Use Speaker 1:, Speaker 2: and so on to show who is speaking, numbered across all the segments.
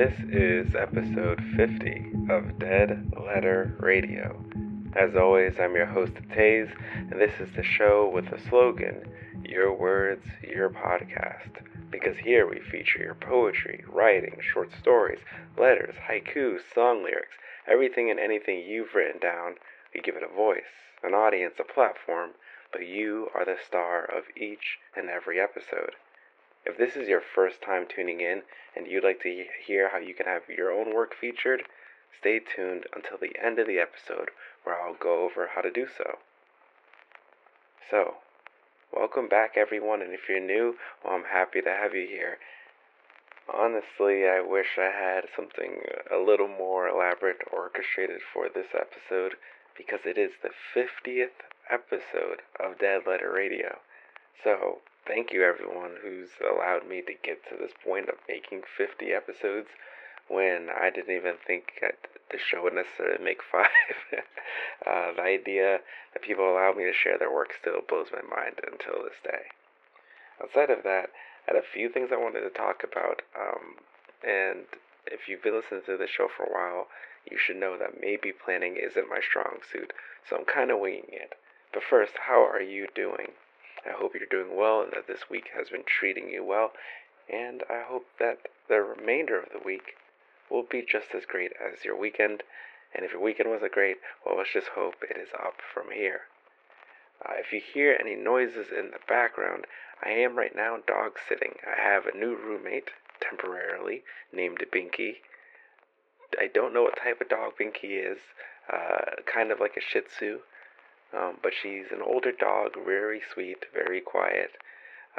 Speaker 1: This is episode 50 of Dead Letter Radio. As always, I'm your host, Taze, and this is the show with the slogan Your Words, Your Podcast. Because here we feature your poetry, writing, short stories, letters, haikus, song lyrics, everything and anything you've written down. We give it a voice, an audience, a platform, but you are the star of each and every episode. If this is your first time tuning in and you'd like to hear how you can have your own work featured, stay tuned until the end of the episode where I'll go over how to do so. So, welcome back everyone, and if you're new, well, I'm happy to have you here. Honestly, I wish I had something a little more elaborate orchestrated for this episode because it is the 50th episode of Dead Letter Radio. So, thank you everyone who's allowed me to get to this point of making 50 episodes when I didn't even think that the show would necessarily make five. uh, the idea that people allow me to share their work still blows my mind until this day. Outside of that, I had a few things I wanted to talk about, um, and if you've been listening to the show for a while, you should know that maybe planning isn't my strong suit, so I'm kind of winging it. But first, how are you doing? I hope you're doing well and that this week has been treating you well, and I hope that the remainder of the week will be just as great as your weekend. And if your weekend wasn't great, well, let's just hope it is up from here. Uh, if you hear any noises in the background, I am right now dog sitting. I have a new roommate, temporarily, named Binky. I don't know what type of dog Binky is, uh, kind of like a Shih Tzu. Um, but she's an older dog, very sweet, very quiet.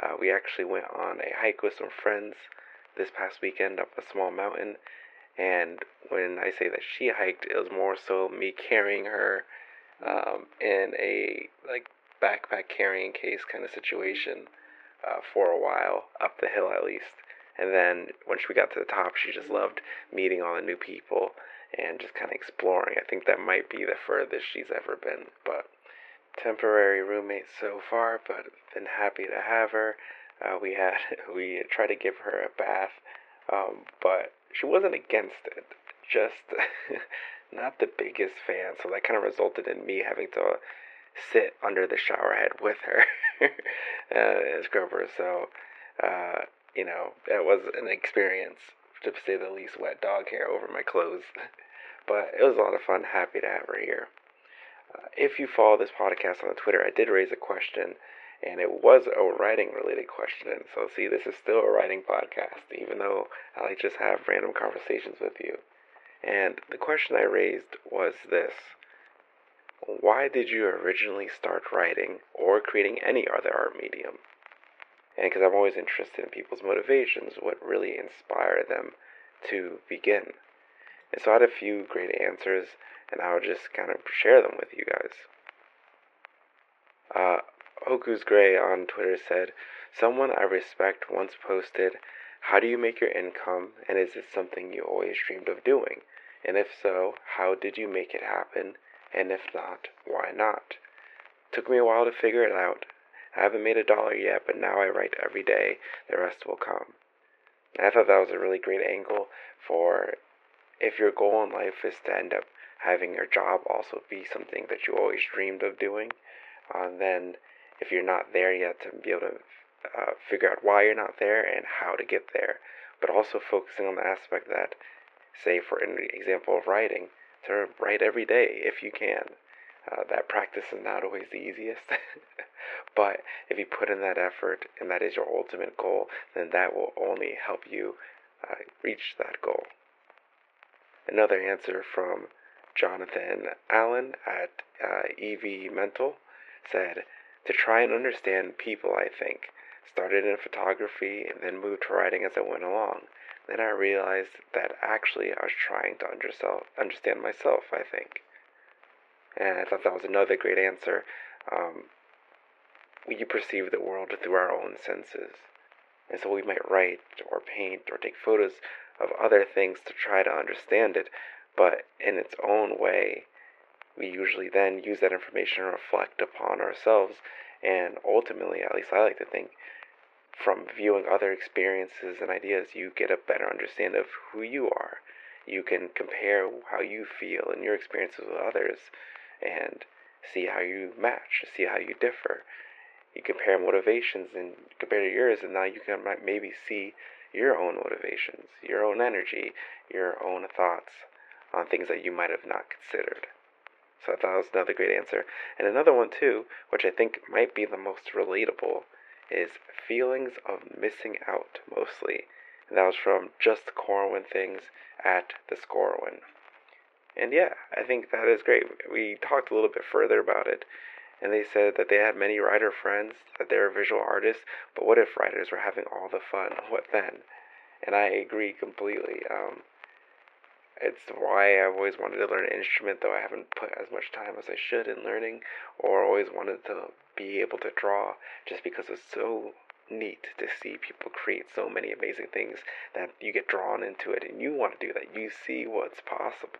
Speaker 1: Uh, we actually went on a hike with some friends this past weekend up a small mountain. And when I say that she hiked, it was more so me carrying her um, in a like backpack carrying case kind of situation uh, for a while, up the hill at least. And then once we got to the top, she just loved meeting all the new people and just kind of exploring. I think that might be the furthest she's ever been. But temporary roommate so far, but been happy to have her. Uh, we had we tried to give her a bath, um, but she wasn't against it. Just not the biggest fan, so that kind of resulted in me having to sit under the shower head with her uh, scrub her. So, uh, you know, it was an experience to say the least. Wet dog hair over my clothes, but it was a lot of fun. Happy to have her here. Uh, if you follow this podcast on Twitter, I did raise a question, and it was a writing related question. So, see, this is still a writing podcast, even though I like just have random conversations with you. And the question I raised was this Why did you originally start writing or creating any other art medium? And because I'm always interested in people's motivations, what really inspired them to begin. And so I had a few great answers and I'll just kind of share them with you guys. Uh, Hoku's Gray on Twitter said, Someone I respect once posted, How do you make your income, and is it something you always dreamed of doing? And if so, how did you make it happen? And if not, why not? Took me a while to figure it out. I haven't made a dollar yet, but now I write every day. The rest will come. I thought that was a really great angle for if your goal in life is to end up having your job also be something that you always dreamed of doing, uh, then if you're not there yet, to be able to uh, figure out why you're not there and how to get there, but also focusing on the aspect that, say, for an example of writing, to write every day if you can. Uh, that practice is not always the easiest, but if you put in that effort and that is your ultimate goal, then that will only help you uh, reach that goal. Another answer from Jonathan Allen at uh, EV Mental said, to try and understand people, I think. Started in photography and then moved to writing as I went along. Then I realized that actually I was trying to understand myself, I think. And I thought that was another great answer. Um, we perceive the world through our own senses. And so we might write or paint or take photos of other things to try to understand it, but in its own way, we usually then use that information to reflect upon ourselves, and ultimately, at least I like to think, from viewing other experiences and ideas, you get a better understanding of who you are. You can compare how you feel and your experiences with others and see how you match, see how you differ. You compare motivations and compare to yours, and now you can maybe see your own motivations, your own energy, your own thoughts on things that you might have not considered. So I thought that was another great answer. And another one, too, which I think might be the most relatable, is feelings of missing out mostly. And that was from Just Corwin Things at the Scorwin. And yeah, I think that is great. We talked a little bit further about it, and they said that they had many writer friends, that they were visual artists, but what if writers were having all the fun? What then? And I agree completely. Um, it's why I've always wanted to learn an instrument, though I haven't put as much time as I should in learning, or always wanted to be able to draw, just because it's so neat to see people create so many amazing things that you get drawn into it and you want to do that. You see what's possible.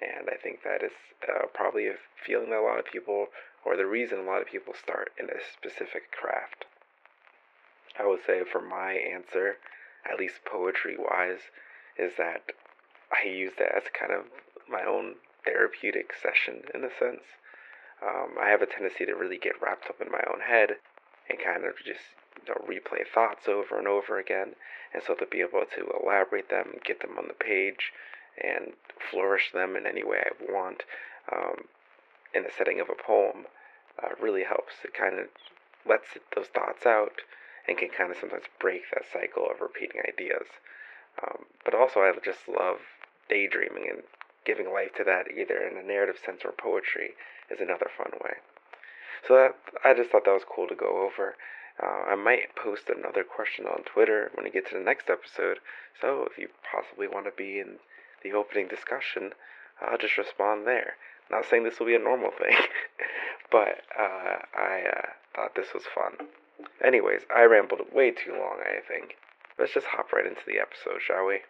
Speaker 1: And I think that is uh, probably a feeling that a lot of people, or the reason a lot of people start in a specific craft. I would say for my answer, at least poetry wise, is that I use that as kind of my own therapeutic session in a sense. Um, I have a tendency to really get wrapped up in my own head and kind of just you know, replay thoughts over and over again. And so to be able to elaborate them, get them on the page, and flourish them in any way I want um, in the setting of a poem uh, really helps. It kind of lets those thoughts out and can kind of sometimes break that cycle of repeating ideas. Um, but also, I just love daydreaming and giving life to that either in a narrative sense or poetry is another fun way. So that I just thought that was cool to go over. Uh, I might post another question on Twitter when we get to the next episode. So if you possibly want to be in the opening discussion, I'll just respond there. Not saying this will be a normal thing, but uh, I uh, thought this was fun. Anyways, I rambled way too long, I think. Let's just hop right into the episode, shall we?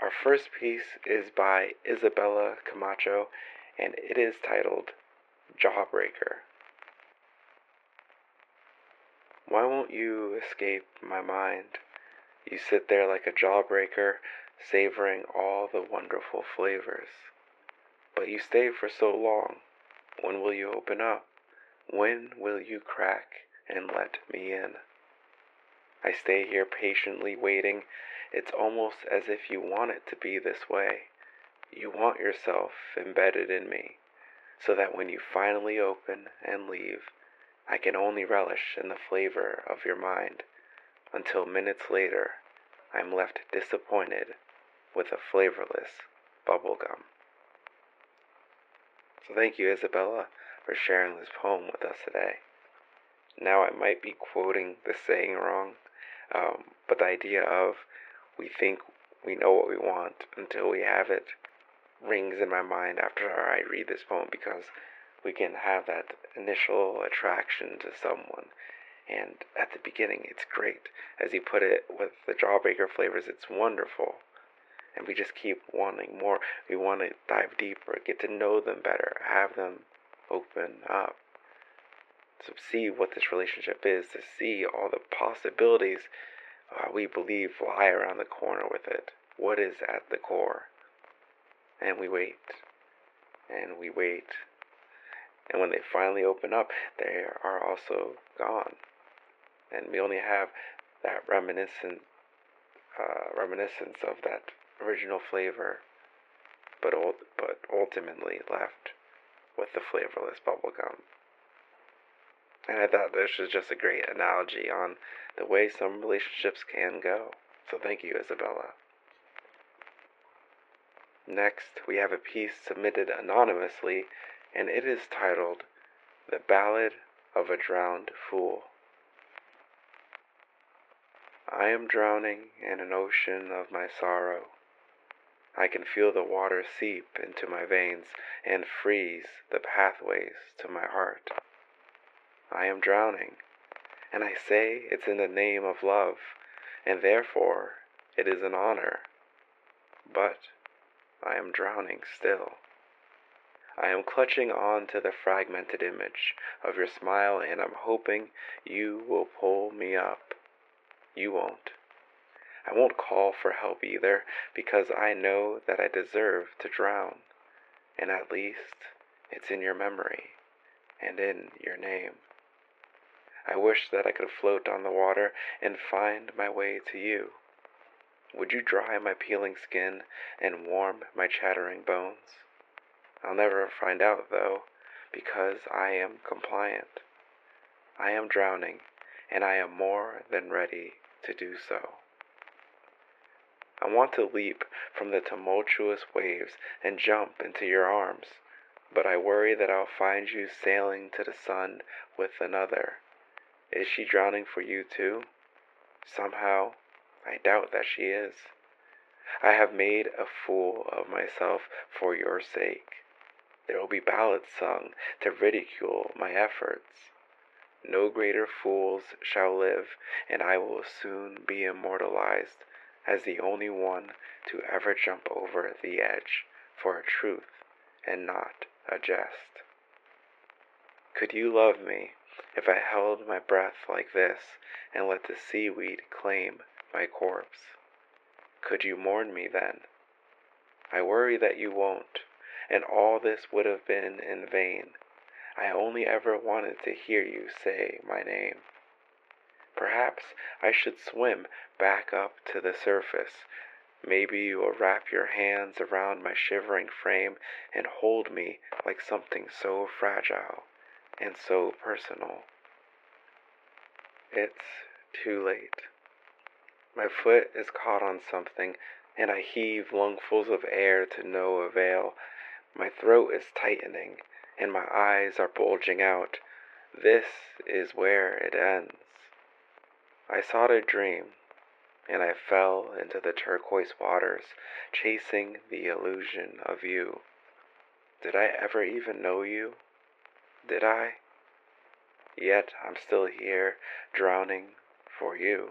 Speaker 1: Our first piece is by Isabella Camacho, and it is titled Jawbreaker. Why won't you escape my mind? You sit there like a jawbreaker, savoring all the wonderful flavors. But you stay for so long. When will you open up? When will you crack and let me in? I stay here patiently waiting it's almost as if you want it to be this way. You want yourself embedded in me, so that when you finally open and leave, I can only relish in the flavor of your mind, until minutes later I'm left disappointed with a flavorless bubblegum. So thank you, Isabella, for sharing this poem with us today. Now I might be quoting the saying wrong, um, but the idea of we think we know what we want until we have it rings in my mind after I read this poem because we can have that initial attraction to someone. And at the beginning, it's great. As you put it with the Jawbreaker flavors, it's wonderful. And we just keep wanting more. We want to dive deeper, get to know them better, have them open up. To see what this relationship is, to see all the possibilities uh, we believe lie around the corner with it. What is at the core? And we wait. And we wait. And when they finally open up, they are also gone. And we only have that reminiscent uh, reminiscence of that original flavor, but old, but ultimately left with the flavorless bubblegum. And I thought this was just a great analogy on the way some relationships can go. So thank you, Isabella. Next, we have a piece submitted anonymously, and it is titled The Ballad of a Drowned Fool. I am drowning in an ocean of my sorrow. I can feel the water seep into my veins and freeze the pathways to my heart. I am drowning, and I say it's in the name of love, and therefore it is an honor. But I am drowning still. I am clutching on to the fragmented image of your smile, and I'm hoping you will pull me up. You won't. I won't call for help either, because I know that I deserve to drown, and at least it's in your memory and in your name. I wish that I could float on the water and find my way to you. Would you dry my peeling skin and warm my chattering bones? I'll never find out, though, because I am compliant. I am drowning, and I am more than ready to do so. I want to leap from the tumultuous waves and jump into your arms, but I worry that I'll find you sailing to the sun with another. Is she drowning for you too? Somehow, I doubt that she is. I have made a fool of myself for your sake. There will be ballads sung to ridicule my efforts. No greater fools shall live, and I will soon be immortalized as the only one to ever jump over the edge for a truth and not a jest. Could you love me if I held my breath like this and let the seaweed claim my corpse? Could you mourn me then? I worry that you won't, and all this would have been in vain. I only ever wanted to hear you say my name. Perhaps I should swim back up to the surface. Maybe you will wrap your hands around my shivering frame and hold me like something so fragile and so personal. It's too late. My foot is caught on something, and I heave lungfuls of air to no avail. My throat is tightening, and my eyes are bulging out. This is where it ends. I sought a dream, and I fell into the turquoise waters, chasing the illusion of you. Did I ever even know you? Did I? Yet I'm still here, drowning for you.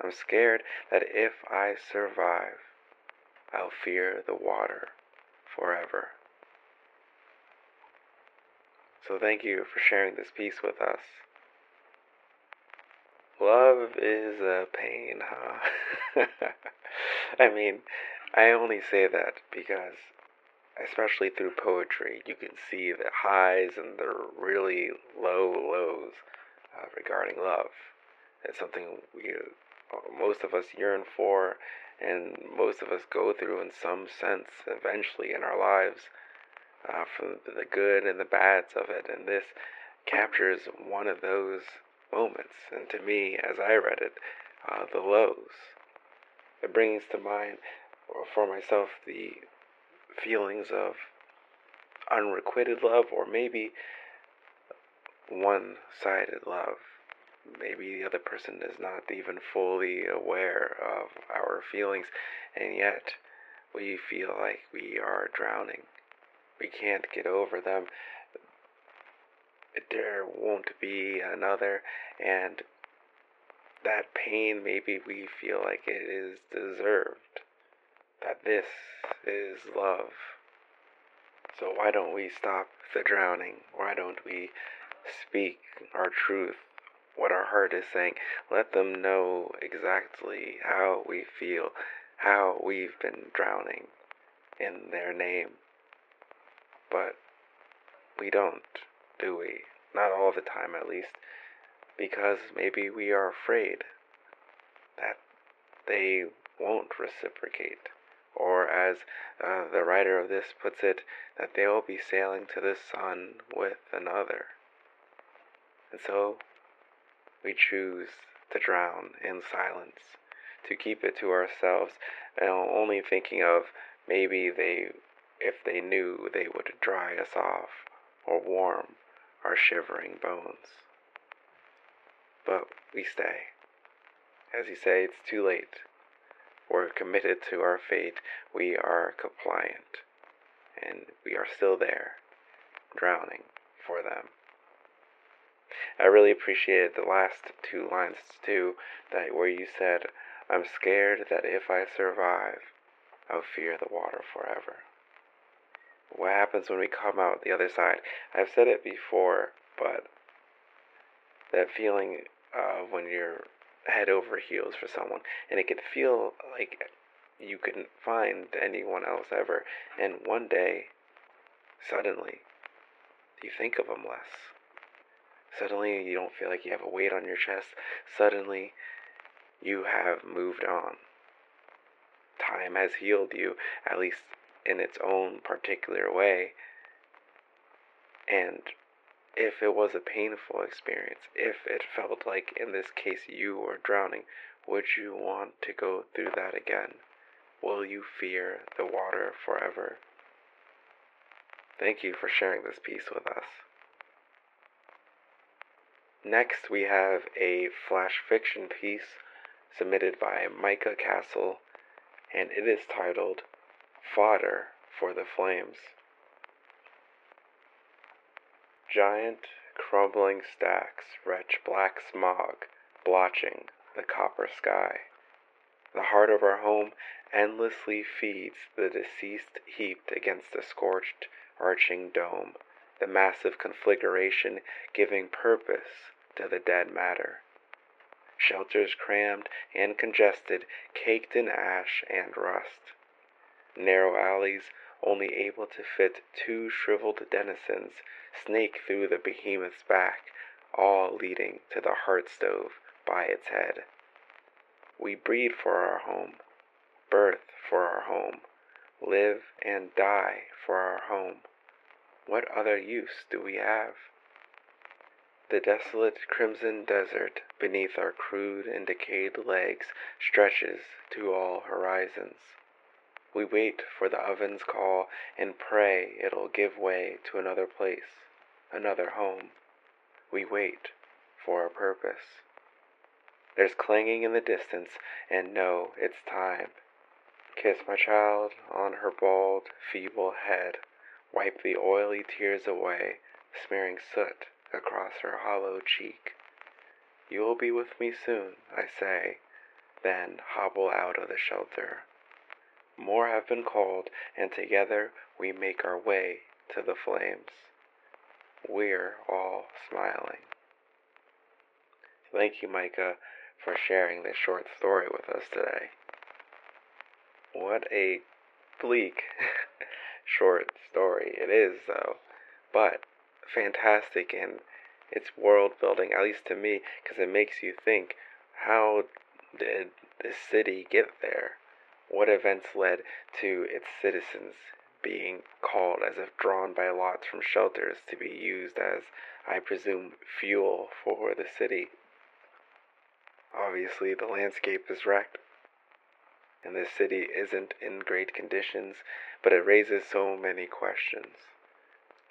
Speaker 1: I'm scared that if I survive, I'll fear the water forever. So thank you for sharing this piece with us. Love is a pain, huh? I mean, I only say that because, especially through poetry, you can see the highs and the really low lows uh, regarding love. It's something we, most of us yearn for, and most of us go through in some sense eventually in our lives uh, from the good and the bads of it. And this captures one of those moments. And to me, as I read it, uh, the lows. It brings to mind for myself the feelings of unrequited love or maybe one sided love. Maybe the other person is not even fully aware of our feelings, and yet we feel like we are drowning we can't get over them. There won't be another, and that pain maybe we feel like it is deserved. That this is love. So why don't we stop the drowning? Why don't we speak our truth, what our heart is saying? Let them know exactly how we feel, how we've been drowning in their name. But we don't, do we? Not all the time, at least. Because maybe we are afraid that they won't reciprocate. Or, as uh, the writer of this puts it, that they will be sailing to the sun with another. And so we choose to drown in silence, to keep it to ourselves, and only thinking of maybe they if they knew they would dry us off or warm our shivering bones. But we stay. As you say, it's too late. We're committed to our fate. We are compliant. And we are still there, drowning for them. I really appreciated the last two lines too, that where you said, I'm scared that if I survive, I'll fear the water forever. what happens when we come out the other side. I've said it before, but that feeling of when you're head over heels for someone, and it could feel like you couldn't find anyone else ever, and one day, suddenly, you think of them less. Suddenly, you don't feel like you have a weight on your chest. Suddenly, you have moved on. Time has healed you, at least in its own particular way. And if it was a painful experience, if it felt like in this case you were drowning, would you want to go through that again? Will you fear the water forever? Thank you for sharing this piece with us. Next, we have a flash fiction piece submitted by Micah Castle, and it is titled Fodder for the Flames. Giant, crumbling stacks retch black smog, blotching the copper sky. The heart of our home endlessly feeds the deceased heaped against the scorched, arching dome, the massive conflagration giving purpose to the dead matter. Shelters crammed and congested, caked in ash and rust. Narrow alleys, only able to fit two shriveled denizens, snake through the behemoth's back, all leading to the hearth stove by its head. We breed for our home, birth for our home, live and die for our home. What other use do we have? The desolate crimson desert beneath our crude and decayed legs stretches to all horizons. We wait for the oven's call and pray it'll give way to another place, another home. We wait for a purpose. There's clanging in the distance, and no, it's time. Kiss my child on her bald, feeble head. Wipe the oily tears away, smearing soot across her hollow cheek. You will be with me soon, I say, then hobble out of the shelter. More have been called, and together we make our way to the flames. We're all smiling. Thank you, Micah, for sharing this short story with us today. What a bleak short story it is, though, but fantastic in its world building, at least to me, because it makes you think how did this city get there? What events led to its citizens being called, as if drawn by lots from shelters, to be used as, I presume, fuel for the city? Obviously, the landscape is wrecked, and the city isn't in great conditions, but it raises so many questions.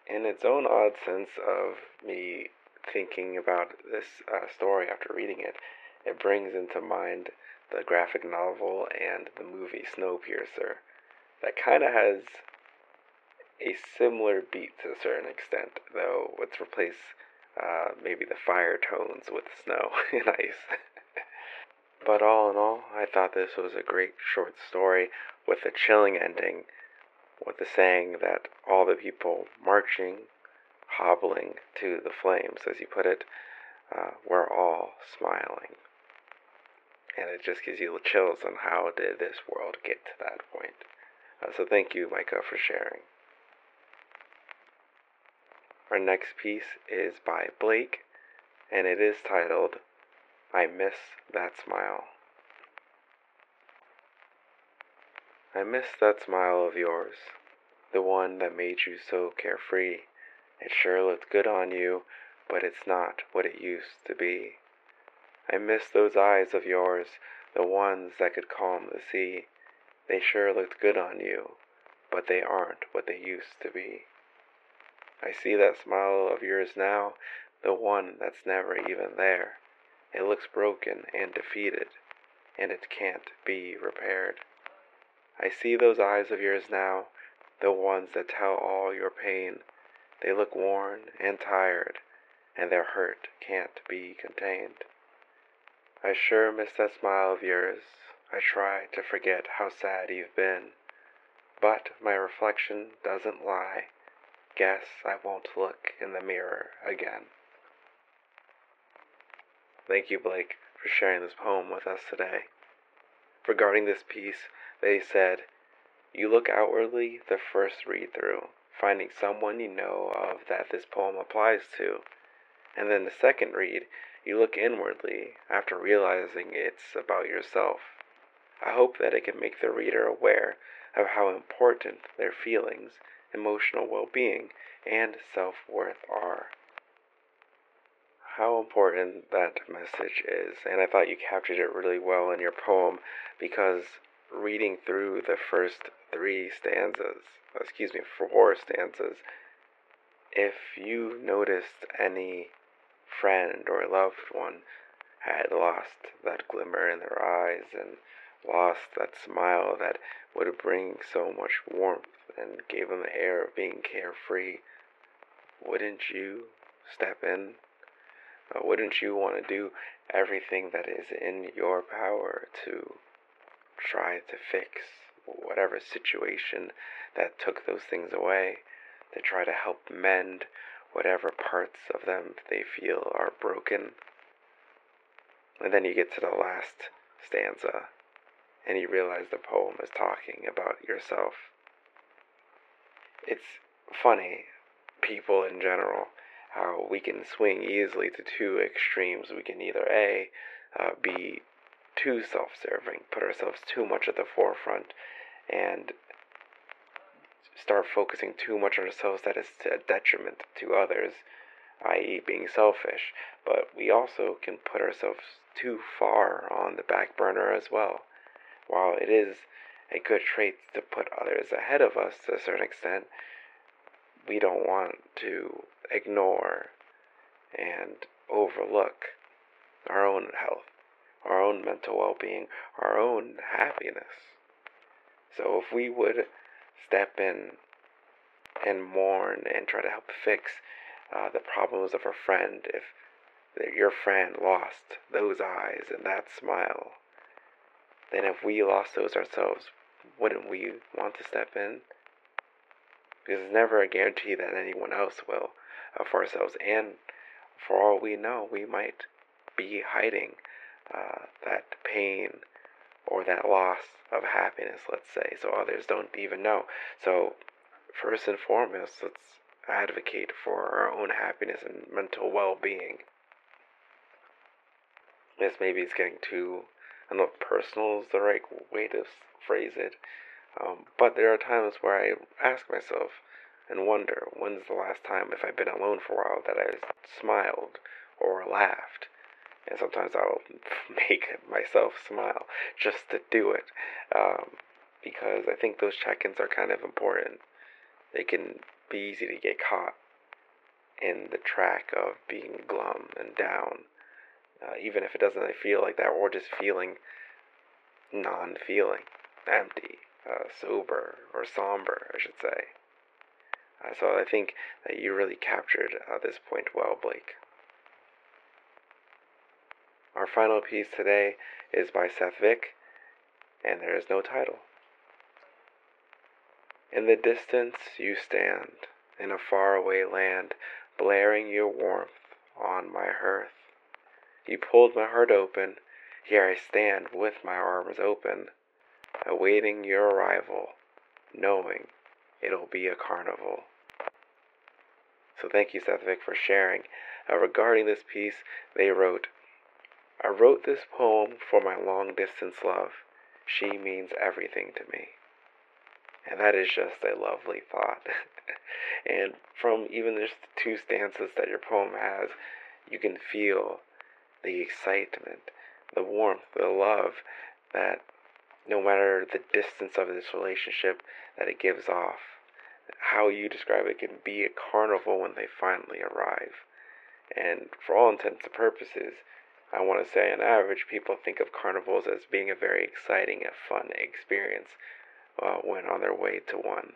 Speaker 1: In its own odd sense of me thinking about this uh, story after reading it, it brings into mind the graphic novel and the movie Snowpiercer that kind of has a similar beat to a certain extent, though let's replace uh, maybe the fire tones with snow and ice. But all in all, I thought this was a great short story with a chilling ending, with the saying that all the people marching, hobbling to the flames, as you put it, uh, were all smiling. And it just gives you the chills on how did this world get to that point. Uh, so thank you, Micah, for sharing. Our next piece is by Blake, and it is titled I miss that smile. I miss that smile of yours, the one that made you so carefree. It sure looked good on you, but it's not what it used to be. I miss those eyes of yours, the ones that could calm the sea. They sure looked good on you, but they aren't what they used to be. I see that smile of yours now, the one that's never even there. It looks broken and defeated, and it can't be repaired. I see those eyes of yours now, the ones that tell all your pain. They look worn and tired, and their hurt can't be contained. I sure miss that smile of yours. I try to forget how sad you've been. but my reflection doesn't lie. Guess I won't look in the mirror again. Thank you, Blake, for sharing this poem with us today. Regarding this piece, they said, You look outwardly the first read through, finding someone you know of that this poem applies to. And then the second read, you look inwardly after realizing it's about yourself. I hope that it can make the reader aware of how important their feelings, emotional well being, and self worth are. How important that message is, and I thought you captured it really well in your poem because reading through the first three stanzas, excuse me, four stanzas, if you noticed any friend or loved one had lost that glimmer in their eyes and lost that smile that would bring so much warmth and gave them the air of being carefree, wouldn't you step in? Uh, wouldn't you want to do everything that is in your power to try to fix whatever situation that took those things away, to try to help mend whatever parts of them they feel are broken? And then you get to the last stanza and you realize the poem is talking about yourself. It's funny, people in general, how we can swing easily to two extremes. We can either A, uh, be too self serving, put ourselves too much at the forefront, and start focusing too much on ourselves that is a detriment to others, i.e., being selfish. But we also can put ourselves too far on the back burner as well while it is a good trait to put others ahead of us to a certain extent, we don't want to ignore and overlook our own health, our own mental well being, our own happiness. So if we would step in and mourn and try to help fix uh, the problems of a friend, if your friend lost those eyes and that smile, then if we lost those ourselves, wouldn't we want to step in? Because it's never a guarantee that anyone else will uh, for ourselves. And for all we know, we might be hiding uh, that pain or that loss of happiness, let's say, so others don't even know. So, first and foremost, let's advocate for our own happiness and mental well being. This maybe is getting too I don't know if personal is the right way to phrase it, um, but there are times where I ask myself and wonder when's the last time, if I've been alone for a while, that I smiled or laughed. And sometimes I'll make myself smile just to do it, um, because I think those check-ins are kind of important. They can be easy to get caught in the track of being glum and down uh, even if it doesn't feel like that, or just feeling non feeling, empty, uh, sober, or somber, I should say. Uh, so I think that you really captured uh, this point well, Blake. Our final piece today is by Seth Vick, and there is no title. In the distance you stand, in a faraway land, blaring your warmth on my hearth. You pulled my heart open. Here I stand with my arms open, awaiting your arrival, knowing it'll be a carnival. So thank you, Seth Vick, for sharing. Uh, regarding this piece, they wrote, I wrote this poem for my long distance love. She means everything to me. And that is just a lovely thought. and from even just the two stanzas that your poem has, you can feel the excitement, the warmth, the love that no matter the distance of this relationship that it gives off, how you describe it can be a carnival when they finally arrive. And for all intents and purposes, I want to say on average, people think of carnivals as being a very exciting and fun experience uh, when on their way to one.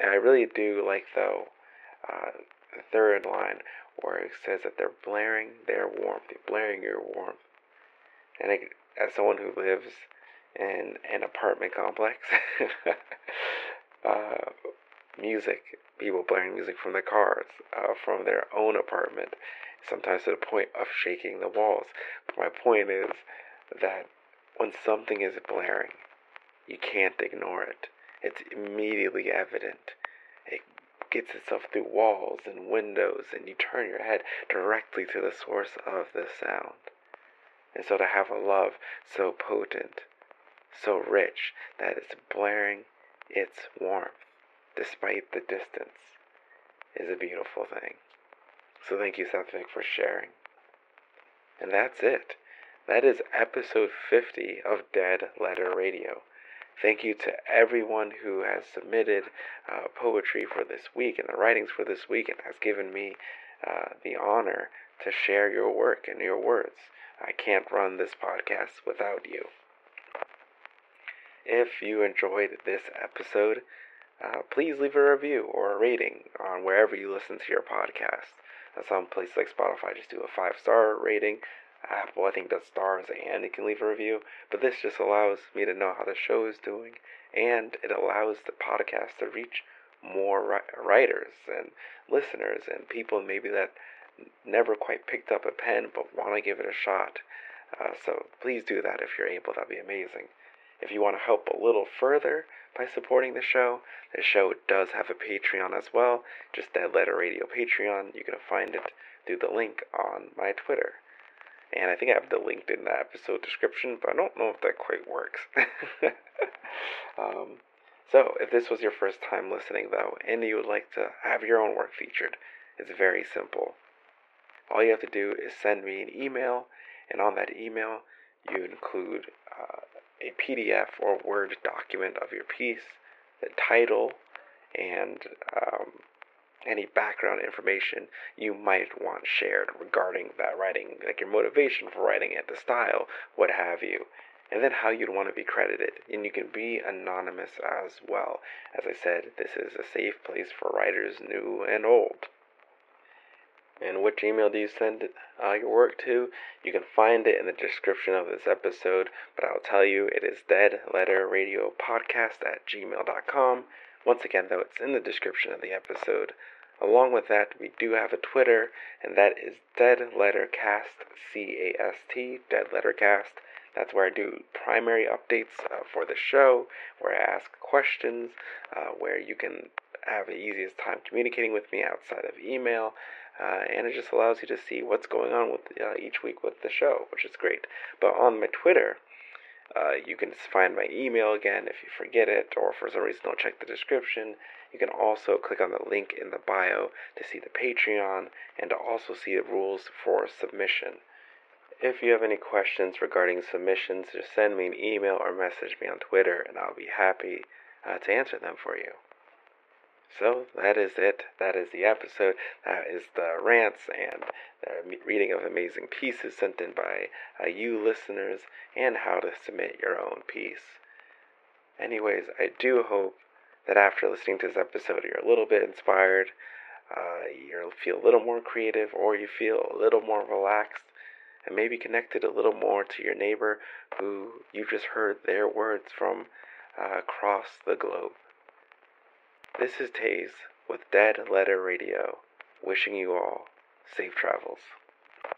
Speaker 1: And I really do like, though, uh, the third line where it says that they're blaring their warmth, they're blaring your warmth. And it, as someone who lives in an apartment complex. uh, music, people blaring music from their cars, uh, from their own apartment, sometimes to the point of shaking the walls. But my point is that when something is blaring, you can't ignore it. It's immediately evident. It gets itself through walls and windows, and you turn your head directly to the source of the sound. And so to have a love so potent, so rich, that it's blaring its warmth despite the distance is a beautiful thing. So thank you, Satvik, for sharing. And that's it. That is episode 50 of Dead Letter Radio. Thank you to everyone who has submitted uh, poetry for this week and the writings for this week and has given me uh, the honor to share your work and your words. I can't run this podcast without you. If you enjoyed this episode, uh, please leave a review or a rating on wherever you listen to your podcast. Some places like Spotify just do a five star rating. Apple, I think, does stars and it can leave a review. But this just allows me to know how the show is doing, and it allows the podcast to reach more writers and listeners and people maybe that never quite picked up a pen but want to give it a shot. Uh, so please do that if you're able. That'd be amazing. If you want to help a little further by supporting the show, the show does have a Patreon as well. Just Dead Letter Radio Patreon. You can find it through the link on my Twitter. And I think I have the link in the episode description, but I don't know if that quite works. um, so, if this was your first time listening, though, and you would like to have your own work featured, it's very simple. All you have to do is send me an email, and on that email, you include uh, a PDF or Word document of your piece, the title, and um, any background information you might want shared regarding that writing, like your motivation for writing it, the style, what have you, and then how you'd want to be credited. And you can be anonymous as well. As I said, this is a safe place for writers new and old. And which email do you send uh, your work to? You can find it in the description of this episode, but I'll tell you it is deadletterradiopodcast at gmail.com. Once again, though, it's in the description of the episode. Along with that, we do have a Twitter, and that is Dead Letter Cast, C A S T, Dead Letter Cast. That's where I do primary updates uh, for the show, where I ask questions, uh, where you can have the easiest time communicating with me outside of email. Uh, and it just allows you to see what's going on with uh, each week with the show, which is great. But on my Twitter, uh, you can find my email again if you forget it, or for some reason don't check the description. You can also click on the link in the bio to see the Patreon and to also see the rules for submission. If you have any questions regarding submissions, just send me an email or message me on Twitter, and I'll be happy uh, to answer them for you. So that is it. That is the episode. That is the rants and the reading of amazing pieces sent in by uh, you listeners and how to submit your own piece. Anyways, I do hope that after listening to this episode, you're a little bit inspired, uh, you feel a little more creative, or you feel a little more relaxed, and maybe connected a little more to your neighbor who you just heard their words from uh, across the globe. This is Taze with Dead Letter Radio, wishing you all safe travels.